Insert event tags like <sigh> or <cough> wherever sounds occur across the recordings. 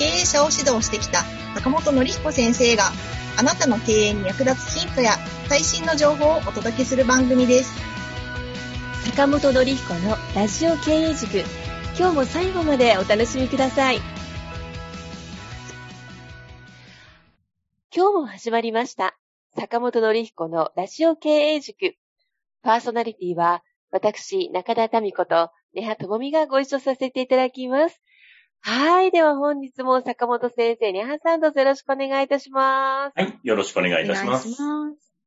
経営者を指導してきた坂本典彦先生があなたの経営に役立つヒントや最新の情報をお届けする番組です。坂本典彦のラジオ経営塾。今日も最後までお楽しみください。今日も始まりました。坂本典彦のラジオ経営塾。パーソナリティは私、中田民子と根葉智美がご一緒させていただきます。はい。では本日も坂本先生、根葉さんどうぞよろしくお願いいたします。はい。よろしくお願いいたします。す。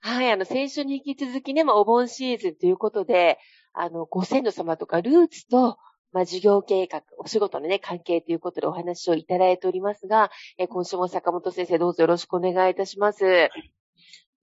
はい、あの、先週に引き続きね、まあ、お盆シーズンということで、あの、ご先祖様とかルーツと、まあ、事業計画、お仕事のね、関係ということでお話をいただいておりますが、えー今週も坂本先生どうぞよろしくお願いいたします。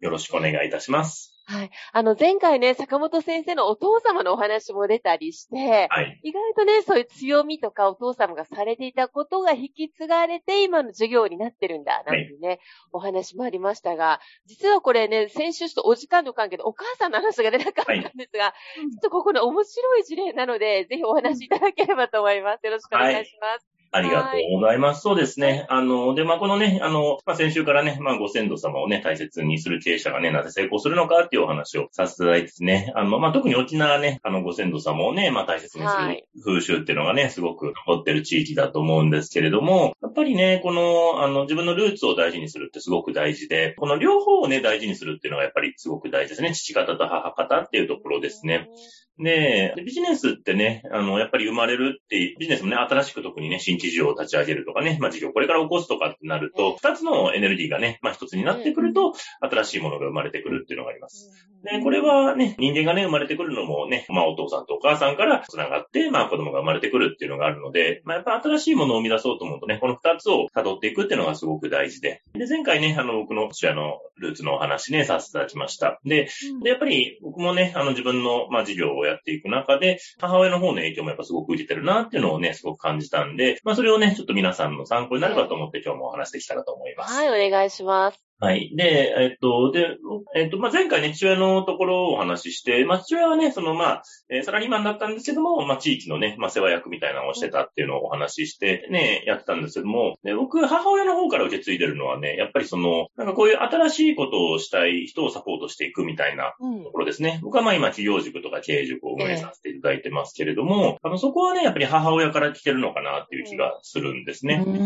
よろしくお願いいたします。はい。あの、前回ね、坂本先生のお父様のお話も出たりして、はい。意外とね、そういう強みとかお父様がされていたことが引き継がれて今の授業になってるんだ、なんていうね、お話もありましたが、実はこれね、先週ちょっとお時間の関係でお母さんの話が出なかったんですが、ちょっとここで面白い事例なので、ぜひお話しいただければと思います。よろしくお願いします。ありがとうございます。そうですね。あの、で、まあ、このね、あの、まあ、先週からね、まあ、ご先祖様をね、大切にする経営者がね、なぜ成功するのかっていうお話をさせていただいてですね、あの、まあ、特に沖縄ね、あの、ご先祖様をね、まあ、大切にすはいる風習っていうのがね、すごく残ってる地域だと思うんですけれども、やっぱりね、この、あの、自分のルーツを大事にするってすごく大事で、この両方をね、大事にするっていうのがやっぱりすごく大事ですね。父方と母方っていうところですね。で、でビジネスってね、あの、やっぱり生まれるって、ビジネスもね、新しく特にね、新規事業を立ち上げるとかね、まあ事業これから起こすとかってなると、二つのエネルギーがね、まあ一つになってくると、新しいものが生まれてくるっていうのがあります。で、これはね、人間がね、生まれてくるのもね、まあお父さんとお母さんから繋がって、まあ子供が生まれてくるっていうのがあるので、まあやっぱ新しいものを生み出そうと思うとね、この二つを辿っていくっていうのがすごく大事で。で、前回ね、あの、僕の父親のルーツのお話ね、させていただきました。で、で、やっぱり僕もね、あの自分の、まあ、事業をやっていく中で、母親の方の影響もやっぱすごく受けてるなっていうのをね、すごく感じたんで、まあそれをね、ちょっと皆さんの参考になればと思って今日もお話できたらと思います。はい、お願いします。はい。で、えっと、で、えっと、まあ、前回ね、父親のところをお話しして、まあ、父親はね、その、まあ、えーサラリーマンだったんですけども、まあ、地域のね、まあ、世話役みたいなのをしてたっていうのをお話しして、ね、やってたんですけども、で僕、母親の方から受け継いでるのはね、やっぱりその、なんかこういう新しいことをしたい人をサポートしていくみたいなうんところですね。僕はまあ今、企業塾とか経営塾を運営させていただいてますけれども、あの、そこはね、やっぱり母親から来てるのかなっていう気がするんですね。うー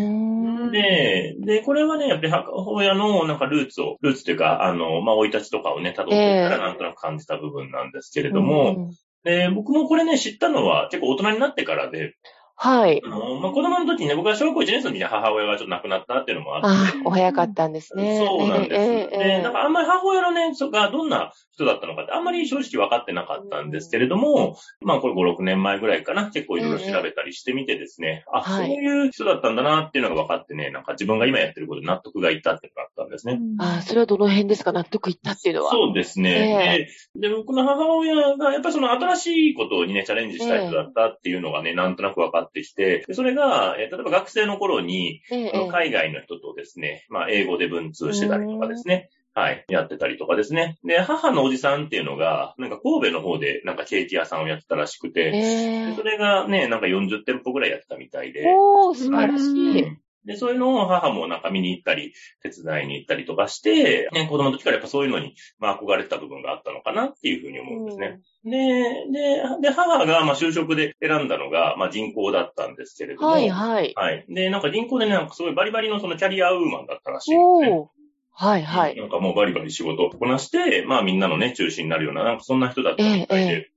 んで、で、これはね、やっぱり母親のなんかルーツを、ルーツというか、あの、まあ、生い立ちとかをね、辿っていったらええ。なんとなく感じた部分なんですけれども、うん。で、僕もこれね、知ったのは結構大人になってからで、はいあ。の、まあ、子供の時にね、僕は小学校1年生の時に母親がちょっと亡くなったっていうのもあって、あ、お早かったんですね。そうなんです。ええええで、なんかあんまり母親のね、そがどんな人だったのかってあんまり正直分かってなかったんですけれども、まあこれ5、6年前ぐらいかな、結構いろいろ調べたりしてみてですね、あ、そうはいいう人だったんだなっていうのが分かってね、なんか自分が今やってることに納得がいったっていうのがあったんですね。あ、それはどの辺ですか納得いったっていうのは。そうですね。でで、僕の母親が、やっぱりその新しいことにね、チャレンジしたい人だったっていうのがね、なんとなく分かってきて、でそれが、えー例えば学生の頃に、ええ海外の人とですね、まあ、英語で文通してたりとかですね。はい。やってたりとかですね。で、母のおじさんっていうのが、なんか神戸の方でなんかケーキ屋さんをやってたらしくて、えでそれがね、なんか40店舗ぐらいやってたみたいで。おー、素晴らしうい。んで、そういうのを母もなんか見に行ったり、手伝いに行ったりとかして、ね、子供の時からやっぱそういうのに、まあ憧れてた部分があったのかなっていうふうに思うんですね。で、で、で、母がまあ就職で選んだのが、まあ人口だったんですけれども、はい、はい。はい。で、なんか銀行でね、なんかすごいバリバリのそのキャリアウーマンだったらしいんですね。はい、はい。なんかもうバリバリ仕事をこなして、まあみんなのね、中心になるような、なんかそんな人だったみたいええで。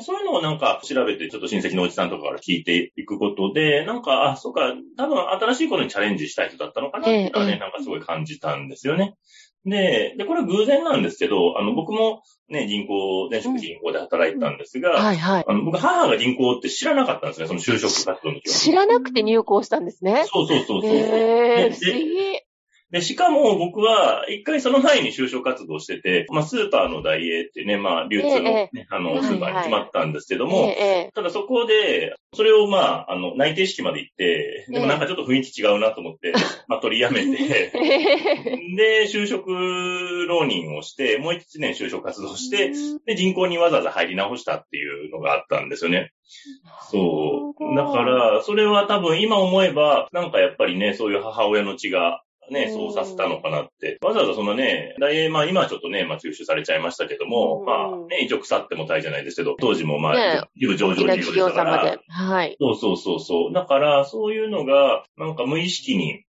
そういうのをなんか調べて、ちょっと親戚のおじさんとかから聞いていくことで、なんか、あ、そうか、多分新しいことにチャレンジしたい人だったのかなってね、ええなんかすごい感じたんですよね。で、で、これは偶然なんですけど、あの、僕もね、銀行、前職銀行で働いてたんですが、はいはい。あの、僕、母が銀行って知らなかったんですね、その就職活動の時は。知らなくて入校したんですね。そうそうそうそう。へー、で不思議。で、しかも僕は、一回その前に就職活動してて、まあ、スーパーのダイエーってね、まあ、流通の、ねえあの、はいスーパーに決まったんですけどえも、えただそこで、それをまあ、あの、内定式まで行って、でもなんかちょっと雰囲気違うなと思って、<laughs> まあ、取りやめて、ええ。<laughs> で、就職浪人をして、もう一年就職活動して、で、銀行にわざわざ入り直したっていうのがあったんですよね。そう。だから、それは多分今思えば、なんかやっぱりね、そういう母親の血が、ね、そうさせたのかなって。わざわざそのね、大英、まあ今はちょっとね、まあ吸収されちゃいましたけども、うんまあね、一応腐っても大じゃないですけど、当時もまあ、ね一部上場企業でしたから、。はい。そうそうそうそう。だから、そういうのが、なんか無意識に、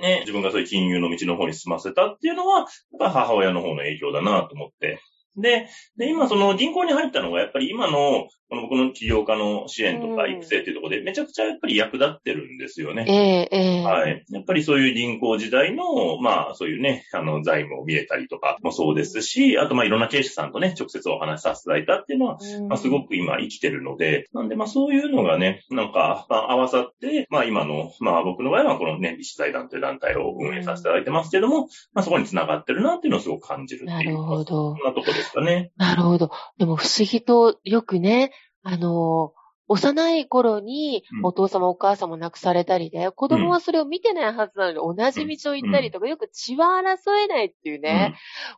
ね、自分がそういう金融の道の方に進ませたっていうのは、やっぱ母親の方の影響だなと思って。で、で、今その銀行に入ったのが、やっぱり今の、この僕の起業家の支援とかうん育成っていうところで、めちゃくちゃやっぱり役立ってるんですよね。ええええはい。やっぱりそういう銀行時代の、まあ、そういうね、あの、財務を見れたりとかもそうですし、あと、まあ、いろんな経営者さんとね、直接お話しさせていただいたっていうのは、うんまあ、すごく今生きてるので、なんで、まあ、そういうのがね、なんか、まあ、合わさって、まあ、今の、まあ、僕の場合は、このね、立志財団という団体を運営させていただいてますけども、まあ、そこに繋がってるなっていうのをすごく感じるっていう。なるほどそんなとこですかね。なるほど。でも不思議とよくね、あの、幼い頃にうん。お父様お母様亡くされたりで、子供はそれを見てないはずなのに同じ道を行ったりとか、よく血は争えないっていうね、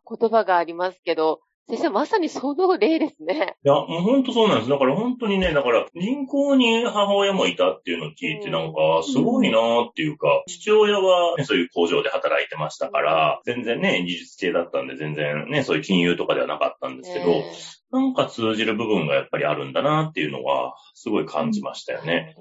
言葉がありますけど、先生まさにその例ですね。いや、もう本当そうなんです。だから本当にね、だから銀行に母親もいたっていうのを聞いてなんか、すごいなーっていうか、父親は、ね、そういう工場で働いてましたから、全然ね、技術系だったんで全然ね、そういう金融とかではなかったんですけど、えなんか通じる部分がやっぱりあるんだなっていうのは、すごい感じましたよえね。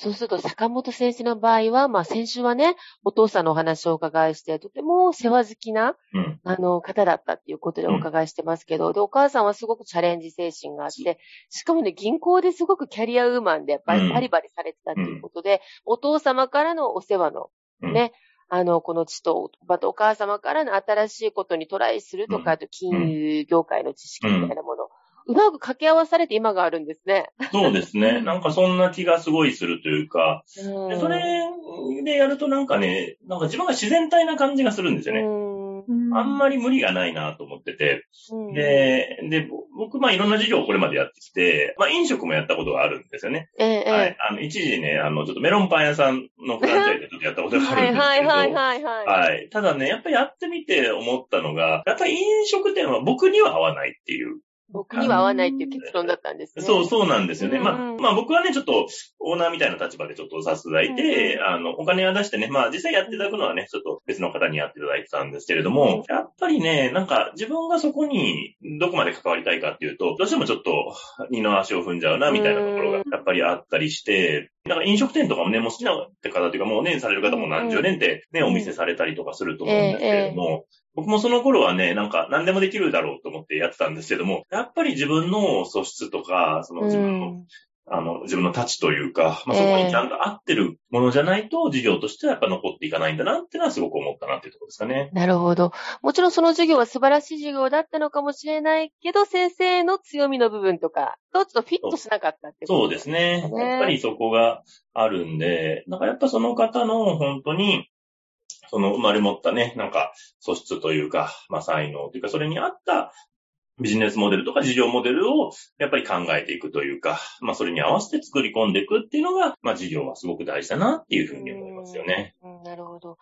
そうすると、坂本先生の場合は、まあ先週はね、お父さんのお話をお伺いして、とても世話好きな、うん。あの、方だったっていうことでお伺いしてますけど、で、お母さんはすごくチャレンジ精神があって、しかもね、銀行ですごくキャリアウーマンで、バうん。リバリバリされてたっていうことで、お父様からのお世話の、うん。ね、あの、この地と、またお母様からの新しいことにトライするとか、うん。あと金融業界の知識みたいなもの、うまく掛け合わされて今があるんですね。そうですね。<laughs> なんかそんな気がすごいするというか、うそれでやるとなんかね、なんか自分が自然体な感じがするんですよね。うんあんまり無理がないなと思ってて。うんで、で、僕、まあいろんな事業をこれまでやってきて、まあ飲食もやったことがあるんですよね。ええええはい。あの、一時ね、あの、ちょっとメロンパン屋さんのフランチャイズでちょっとやったことがあはいるんですけど。<laughs> はいはいはいはい。はい。ただね、やっぱりやってみて思ったのが、やっぱり飲食店は僕には合わないっていう。僕には合わないっていう結論だったんですね。そう、そうなんですよね。まあ、うん。うんまあ僕はね、ちょっとオーナーみたいな立場でちょっとさせていただいて、うん。あの、お金は出してね、まあ実際やっていただくのはね、ちょっと別の方にやっていただいてたんですけれども、やっぱりね、なんか自分がそこにどこまで関わりたいかっていうと、どうしてもちょっと二の足を踏んじゃうな、みたいなところがやっぱりあったりして、だから飲食店とかもね、もう好きな方っていうか、もうね、される方も何十年ってね、うん。お店されたりとかすると思うんですけれども、僕もその頃はね、なんか何でもできるだろうと思ってやってたんですけども、やっぱり自分の素質とか、その自分の、うんあの、自分の価値というか、まあ、ええそこにちゃんと合ってるものじゃないと、事業としてはやっぱ残っていかないんだなっていうのはすごく思ったなっていうところですかね。なるほど。もちろんその授業は素晴らしい授業だったのかもしれないけど、先生の強みの部分とかとちょっとフィットしなかったってことそうですね。ねやっぱりそこがあるんで、なんかやっぱその方の本当に、その生まれ持ったね、なんか素質というか、まあ才能というか、それに合ったビジネスモデルとか事業モデルをやっぱり考えていくというか、まあそれに合わせて作り込んでいくっていうのが、まあ事業はすごく大事だなっていうふうに思いますよね。なるほど。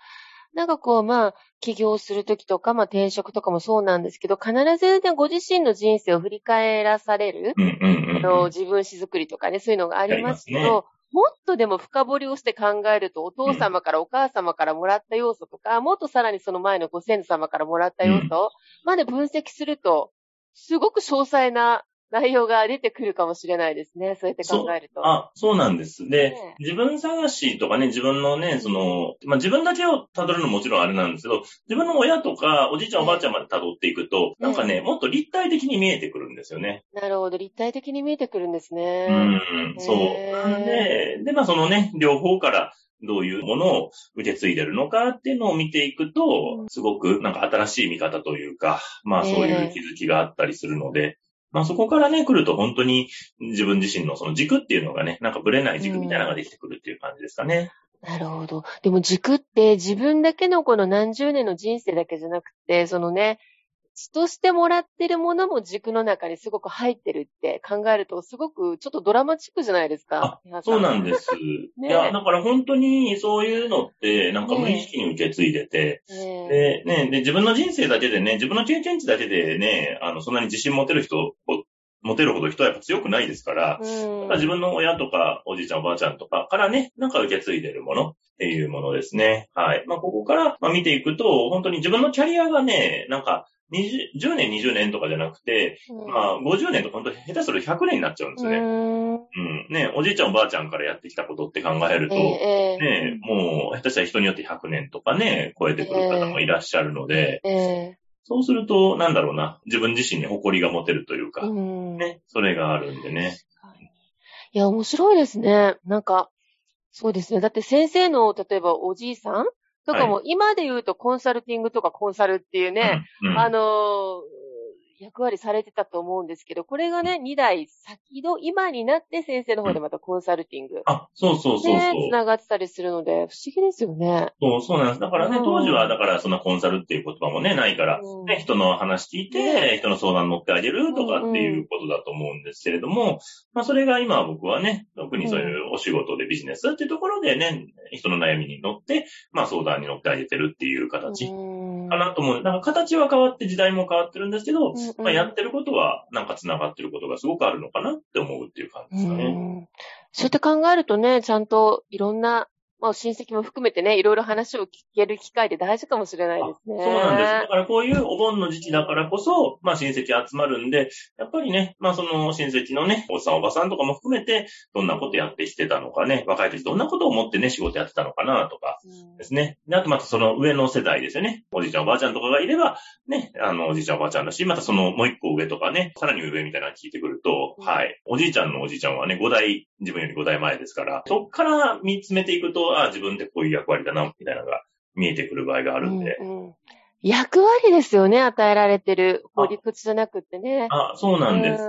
なんかこう、まあ、起業するときとか、まあ転職とかもそうなんですけど、必ずね、ご自身の人生を振り返らされる、うんうんうんあの、自分史作りとかね、そういうのがありますけど、もっとでも深掘りをして考えると、お父様からお母様からもらった要素とか、もっとさらにその前のご先祖様からもらった要素まで分析すると、すごく詳細な内容が出てくるかもしれないですね。そうやって考えると。あ、そうなんです。で、ね自分探しとかね、自分のね、その、まあ、自分だけを辿るのももちろんあれなんですけど、自分の親とか、おじいちゃんおばあちゃんまで辿っていくと、なんかね、もっと立体的に見えてくるんですよね。なるほど。立体的に見えてくるんですね。うん、そう。で、で、まあそのね、両方からどういうものを受け継いでるのかっていうのを見ていくと、すごくなんか新しい見方というか、まあそういう気づきがあったりするので、まあそこからね、来ると本当に自分自身のその軸っていうのがね、なんかぶれない軸みたいなのができてくるっていう感じですかね。なるほど。でも軸って自分だけのこの何十年の人生だけじゃなくて、そのね、としてもらってるものも軸の中にすごく入ってるって考えると、すごくちょっとドラマチックじゃないですか。そうなんです。ね、<laughs> いや、だから本当にそういうのって、なんか無意識に受け継いでて、ね、で、ね、で、自分の人生だけでね、自分の経験値だけでね、あの、そんなに自信持てる人持てるほど人はやっぱ強くないですから、うん、自分の親とかおじいちゃんおばあちゃんとかからね、なんか受け継いでるものっていうものですね。はい。まあ、ここから見ていくと、本当に自分のキャリアがね、なんか、10年、20年とかじゃなくて、うん、まあ、50年とか本当下手すると100年になっちゃうんですね。うん。うん。ね、おじいちゃんおばあちゃんからやってきたことって考えると、えー、ね、もう、下手したら人によって100年とかね、超えてくる方もいらっしゃるので、えーえーそうすると、なんだろうな、自分自身に誇りが持てるというか、うん、ね、それがあるんでね。いや、面白いですね。なんか、そうですね。だって先生の、例えばおじいさんとかも、今で言うとコンサルティングとかコンサルっていうね、うんうん、あのー、役割されてたと思うんですけど、これがね、2代先の今になって先生の方でまたコンサルティング。あ、そうそうそうそう。ね、繋がってたりするので、不思議ですよね。そう、そうなんです。だからね、当時は、だからそんなコンサルっていう言葉もね、ないから、うん、ね、人の話聞いて、ね、人の相談乗ってあげるとかっていうことだと思うんですけれども、うんうん、まあそれが今僕はね、特にそういうお仕事でビジネスっていうところでね、人の悩みに乗って、まあ相談に乗ってあげてるっていう形かなと思う。だから形は変わって時代も変わってるんですけど、うんうん、まあやってることことは、なんか繋がってることがすごくあるのかなって思うっていう感じですかね。そうやって考えるとね、ちゃんといろんなまあ、親戚も含めてね、いろいろ話を聞ける機会で大事かもしれないですね。そうなんです。だからこういうお盆の時期だからこそ、まあ親戚集まるんで、やっぱりね、まあその親戚のね、おじさんおばさんとかも含めて、どんなことやってきてたのかね、若い時どんなことを思ってね、仕事やってたのかなとかですね。であとまたその上の世代ですよね。おじいちゃんおばあちゃんとかがいれば、ね、あの、おじいちゃんおばあちゃんだし、またそのもう一個上とかね、さらに上みたいなの聞いてくると、はい。おじいちゃんのおじいちゃんはね、5代、自分より5代前ですから、そっから見つめていくと、ああ、自分ってこういう役割だな、みたいなのが見えてくる場合があるんで。うんうん、役割ですよね、与えられてる。法理屈じゃなくてね。あ、そうなんです。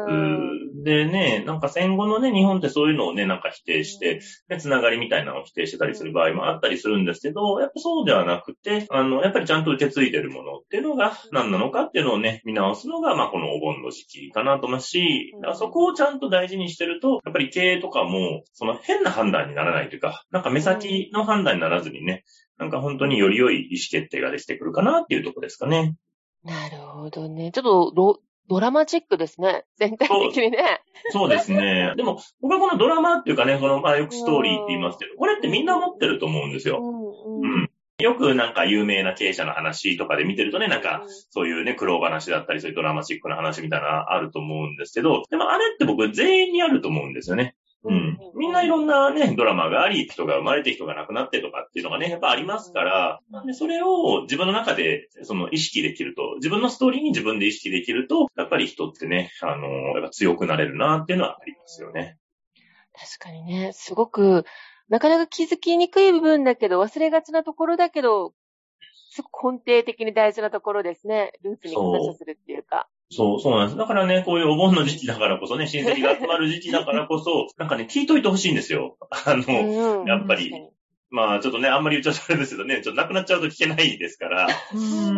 でね、なんか戦後のね、日本ってそういうのをね、なんか否定して、ね、つながりみたいなのを否定してたりする場合もあったりするんですけど、やっぱそうではなくて、あの、やっぱりちゃんと受け継いでるものっていうのが何なのかっていうのをね、見直すのが、まあこのお盆の時期かなと思いますし、そこをちゃんと大事にしてると、やっぱり経営とかも、その変な判断にならないというか、なんか目先の判断にならずにね、なんか本当により良い意思決定ができてくるかなっていうところですかね。なるほどね。ちょっとド、ドラマチックですね。全体的にね。そうですね。でも、僕はこのドラマっていうかね、この、まあよくストーリーって言いますけど、これってみんな持ってると思うんですよ。うん、うんうんよくなんか有名な経営者の話とかで見てるとね、なんかそういうね、苦労話だったり、そういうドラマチックな話みたいなあると思うんですけど、でもあれって僕全員にあると思うんですよね。うん。みんないろんなね、ドラマがあり、人が生まれて人が亡くなってとかっていうのがね、やっぱありますから、でそれを自分の中で、その意識できると、自分のストーリーに自分で意識できると、やっぱり人ってね、あの、やっぱ強くなれるなっていうのはありますよね。確かにね、すごく、なかなか気づきにくい部分だけど、忘れがちなところだけど、すごく根底的に大事なところですね。ルーツに感謝するっていうか。そう、そうなんです。だからね、こういうお盆の時期だからこそね、<laughs> 親戚が集まる時期だからこそ、なんかね、聞いといてほしいんですよ。あの、やっぱり。まあ、ちょっとね、あんまり言っちゃうとあれですけどね、ちょっと亡くなっちゃうと聞けないですから、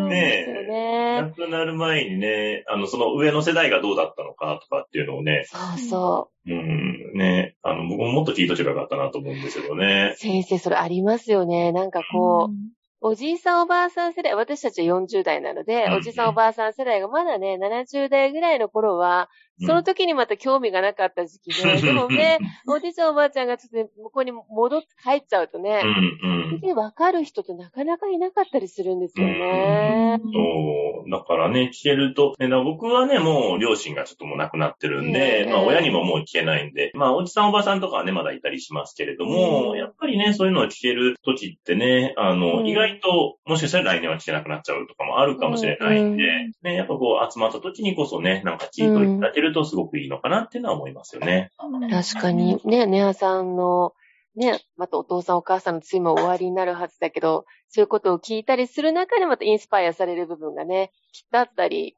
ねえ、亡くなる前にね、あの、その上の世代がどうだったのかとかっていうのをね、そうそう。うん、ね、あの、僕ももっと聞いとちばよかったなと思うんですけどね。先生、それありますよね。なんかこう、おじいさんおばあさん世代、私たちは40代なので、おじいさんおばあさん世代がまだね、70代ぐらいの頃は、その時にまた興味がなかった時期で、<laughs> でもね、おじいちゃんおばあちゃんがちょっと向こうに戻って帰っちゃうとね、うんうん、分かる人ってなかなかいなかったりするんですよね。そう。だからね、聞けると、ね、僕はね、もう両親がちょっともう亡くなってるんで、まあ親にももう聞けないんで、まあおじさんおばさんとかはね、まだいたりしますけれども、やっぱりね、そういうのを聞ける時ってね、あの、意外と、もしかしたら来年は聞けなくなっちゃうとかもあるかもしれないんで、ね、やっぱこう集まった時にこそね、なんか聞いといただけるるとすごくいいのかなっていうのは思いますよね。確かに、ね、ネアさんのね、またお父さんお母さんの罪も終わりになるはずだけど、そういうことを聞いたりする中でまたインスパイアされる部分がね、きっとあったり、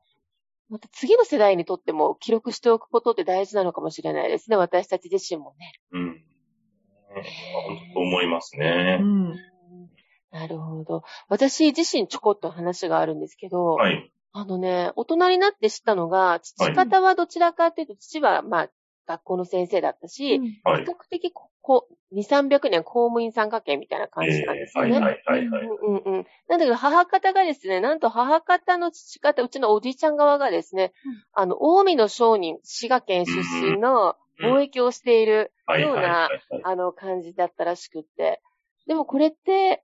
また次の世代にとっても記録しておくことって大事なのかもしれないですね、私たち自身もね。うん。本当そう思いますね。うん。なるほど。私自身ちょこっと話があるんですけど、はい。あのね、大人になって知ったのが、父方はどちらかというと、父はまあ、学校の先生だったし、はい比。較的ここ、2、300年公務員参加権みたいな感じなんですよね。はいはいはいはい。うんうんうん。なんだけど、母方がですね、なんと母方の父方、うちのおじいちゃん側がですね、あの、近江の商人、滋賀県出身の貿易をしているはいような。あの、感じだったらしくって。でもこれって、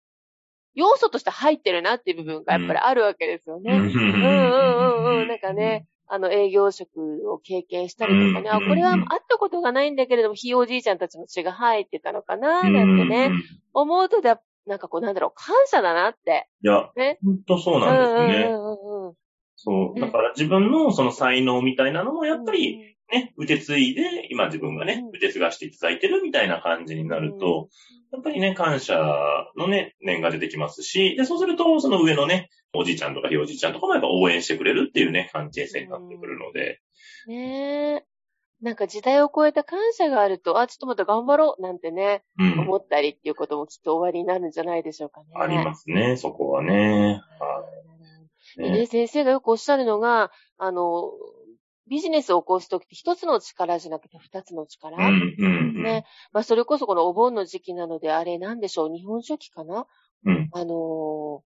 要素として入ってるなっていう部分がやっぱりあるわけですよね。うんうんうんうん。なんかね、あの、営業職を経験したりとかね、あ、これは会ったことがないんだけれども、ひいおじいちゃんたちの血が入ってたのかな、うん、なんてねう、ん。思うとだ、なんかこう、なんだろう、感謝だなって。いや、ね。本当そうなんですね。うんうんうんうん。そう。だから自分のその才能みたいなのもやっぱりね、受け継いで、今自分がねうん、受け継がしていただいてるみたいな感じになると、やっぱりね、感謝のね、念が出てきますし、で、そうすると、その上のね、おじいちゃんとかひいおじいちゃんとかもやっぱ応援してくれるっていうね、関係性になってくるので、ねえ。なんか時代を超えた感謝があると、あ、ちょっとまた頑張ろうなんてね、うん。思ったりっていうこともきっと終わりになるんじゃないでしょうかね。ありますね、そこはね。はいね先生がよくおっしゃるのが、あの、ビジネスを起こすときって一つの力じゃなくて二つの力。うん、うん、うん。ね。まあ、それこそこのお盆の時期なので、あれなんでしょう、日本書紀かな？うん。あの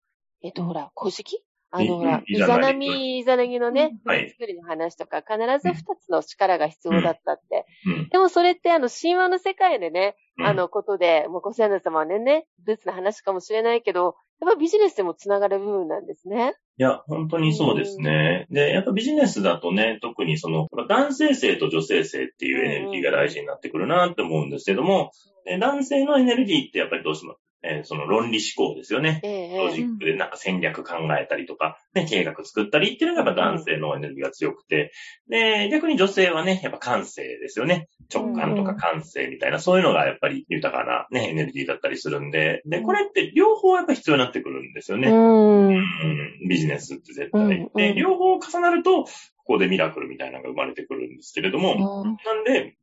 ー、えっと、ほら、古事記あいの、ほら、いイザナミ、イザナギのね、はい船作りの話とか、必ず二つの力が必要だったって。うん。でもそれって、あの、神話の世界でね、うんあ、の、ことで、もうご先祖様はね、ね、ルーツの話かもしれないけど、やっぱビジネスでもつながる部分なんですね。いや、本当にそうですね。で、やっぱビジネスだとね、特にその、男性性と女性性っていうエネルギーが大事になってくるなって思うんですけども、男性のエネルギーってやっぱりどうしても、えーその論理思考ですよね。ええロジックでなんか戦略考えたりとか、ね、計画作ったりっていうのがやっぱ男性のエネルギーが強くて、で、逆に女性はね、やっぱ感性ですよね。直感とか感性みたいな、そういうのがやっぱり豊かなね、エネルギーだったりするんで、で、これって両方やっぱ必要になってくるんですよね。うん。うんビジネスって絶対。で、両方重なると、ここでミラクルみたいなのが生まれてくるんですけれども、なんで、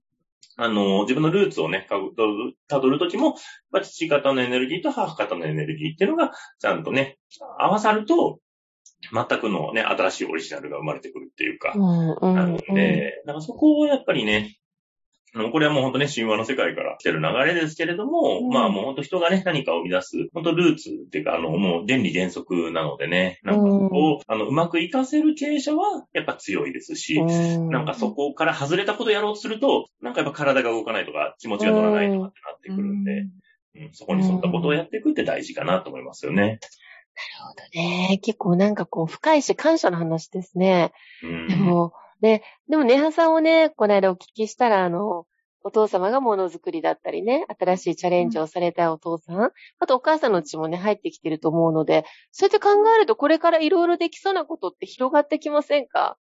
あの、自分のルーツをね、たどる、ときも、まあ、父方のエネルギーと母方のエネルギーっていうのが、ちゃんとね、合わさると、全くのね、新しいオリジナルが生まれてくるっていうか、うんうんなので、だからそこをやっぱりね、これはもう本当ね、神話の世界から来てる流れですけれども、うんまあもう本当人がね、何かを生み出す、本当ルーツっていうか、あの、もう原理原則なのでね、なんかここを、あの、うまく活かせる経営者は、やっぱ強いですし、うんなんかそこから外れたことやろうとすると、なんかやっぱ体が動かないとか、気持ちが乗らないとかってなってくるんで、うんそこに沿ったことをやっていくって大事かなと思いますよね。なるほどね。結構なんかこう、深いし感謝の話ですね。うん。でも、ね、でも、ネハさんをね、この間お聞きしたら、あの、お父様がものづくりだったりね、新しいチャレンジをされたお父さん、あとお母さんのうちもね、入ってきてると思うので、そうやって考えると、これからいろいろできそうなことって広がってきませんか？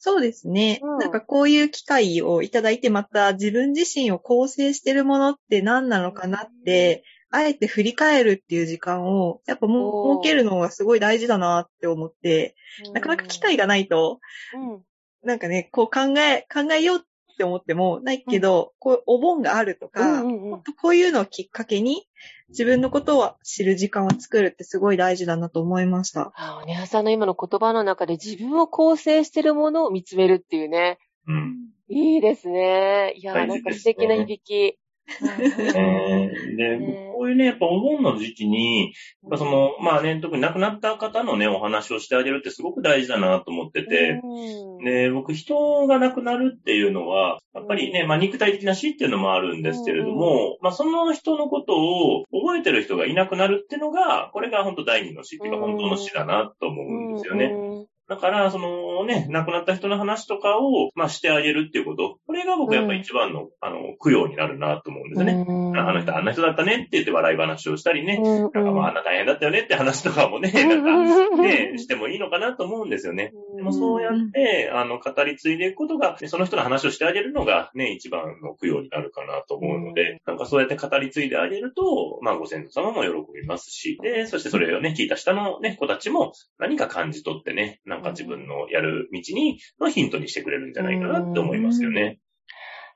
そうですね。うんなんかこういう機会をいただいて、また自分自身を構成してるものって何なのかなって、あえて振り返るっていう時間を、やっぱ設けるのがすごい大事だなって思って、なかなか機会がないと、うん。なんかね、こう考え、考えようって思ってもないけど、こうお盆があるとうか、んうんうん。こういうのをきっかけに自分のことを知る時間を作るってすごい大事だなと思いました。あネハさんの今の言葉の中で自分を構成してるものを見つめるっていうね。うん。いいですね。いやなんか素敵な響き。えーで、ね。こういうね、やっぱお盆の時期に、やっぱその、まあね、特に亡くなった方のね、お話をしてあげるってすごく大事だなと思ってて、うん。で、僕、人が亡くなるっていうのは、やっぱりね、まあ肉体的な死っていうのもあるんですけれども、まあその人のことを覚えてる人がいなくなるっていうのが、これが本当第二の死っていうか本当の死だなと思うんですよね。だから、そのね、亡くなった人の話とかを、まあしてあげるっていうこと。これが僕やっぱ一番の、あの、供養になるなと思うんですね。うんあの人あんな人だったねって言って笑い話をしたりね。うんなんかまああんな大変だったよねって話とかもね、<laughs> なんかね、してもいいのかなと思うんですよね。でもそうやって、あの、語り継いでいくことが、ねその人の話をしてあげるのがね、一番の供養になるかなと思うので、なんかそうやって語り継いであげると、まあご先祖様も喜びますし、で、そしてそれをね、聞いた下のね、子たちも何か感じ取ってね、なんか自分のやる道に、のヒントにしてくれるんじゃないかなって思いますよね。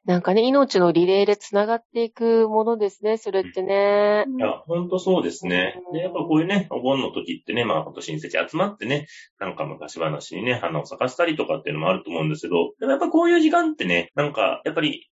なんかね、命のリレーで繋がっていくものですね、それってね。いや、ほんとそうですね。で、やっぱこういうね、お盆の時ってね、まあほんと親戚集まってね、なんか昔話にね、花を咲かせたりとかっていうのもあると思うんですけど、でもやっぱこういう時間ってね、なんか、やっぱり、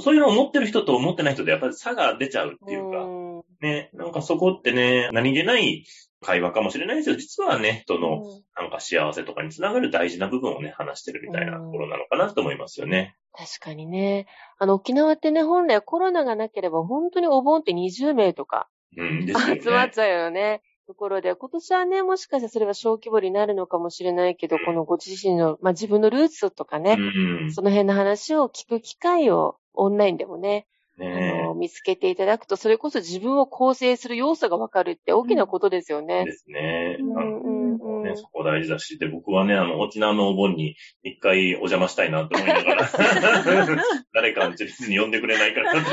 そういうのを思ってる人と思ってない人でやっぱり差が出ちゃうっていうか、うんね、なんかそこってね、何気ない会話かもしれないですけど、実はね、人のなんか幸せとかにつながる大事な部分をね、話してるみたいなところなのかなと思いますよね。確かにね。あの、沖縄ってね、本来コロナがなければ本当にお盆って20名とかうん、ね。集まっちゃうよね。ところで、今年はね、もしかしたらそれは小規模になるのかもしれないけど、このご自身の、まあ、自分のルーツとかね、うん。その辺の話を聞く機会をオンラインでもね、あねの見つけていただくと、それこそ自分を構成する要素がわかるって大きなことですよね。ですね。うんあのうんうんね、そこ大事だし、で、僕はね、あの、沖縄のお盆に一回お邪魔したいなって思いながら、<laughs> 誰かのチリスに呼んでくれないかなって。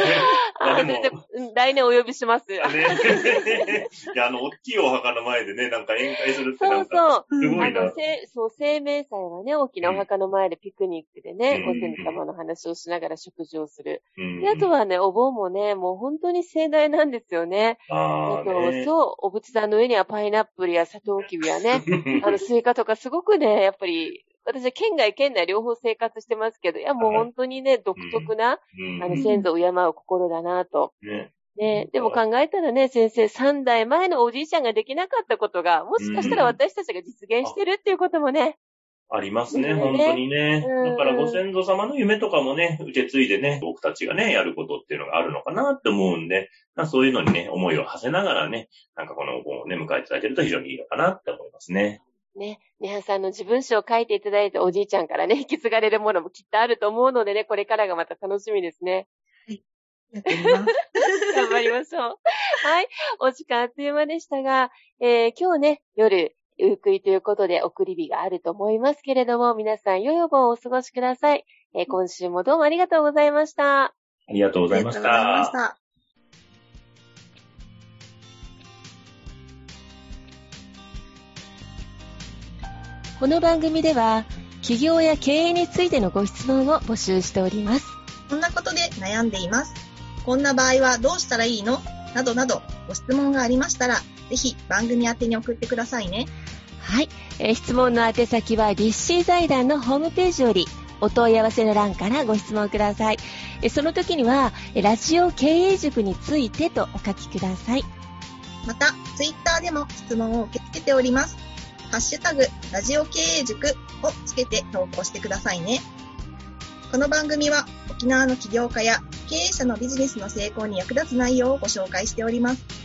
ま <laughs> あで来年お呼びします。ね、いや、あの、大きいお墓の前でね、なんか宴会するってなか、そうんそう。すごいなあの、。せそう、清明祭はね、大きなお墓の前でピクニックでね、うんご先祖様の話をしながら食事をする。うんで、あと、はね、お盆もね、もう本当に盛大なんですよね。あと、あそう、お仏壇の上にはパイナップルやサトウキビやね、<laughs> あの、スイカとかすごくね、やっぱり、私は県外、県内両方生活してますけど、いや、もう本当にね、独特な、うん。あの、先祖を敬う心だなと。ね、ね、でも考えたらね、先生、三代前のおじいちゃんができなかったことが、もしかしたら私たちが実現してるっていうこともね。ありますね、ね本当にね。うんだからご先祖様の夢とかもね、受け継いでね、僕たちがね、やることっていうのがあるのかなって思うんで、まあそういうのにね、思いを馳せながらね、なんかこのお盆をね、迎えていただけると非常にいいのかなって思いますね。ね、ネハさんの自分史を書いていただいたおじいちゃんからね、<laughs> 引き継がれるものもきっとあると思うのでね、これからがまた楽しみですね。やってみます。<laughs> 頑張りましょう。はい。お時間あっという間でしたが、えー今日ね、夜、ゆっくりということで送り火があると思いますけれども、皆さん良いお盆をお過ごしください。えー今週もどうもありがとうございました。ありがとうございましありがとうございまたし。た。この番組では、起業や経営についてのご質問を募集しております。こんなことで悩んでいます。こんな場合はどうしたらいいの？などなど、ご質問がありましたら、ぜひ番組宛てに送ってくださいね。はい。えー質問の宛先は、立志財団のホームページより、お問い合わせの欄からご質問ください。えーその時には、えーラジオ経営塾についてとお書きください。また、ツイッターでも質問を受け付けております。ハッシュタグ、ラジオ経営塾をつけて投稿してくださいね。この番組は沖縄の起業家や経営者のビジネスの成功に役立つ内容をご紹介しております。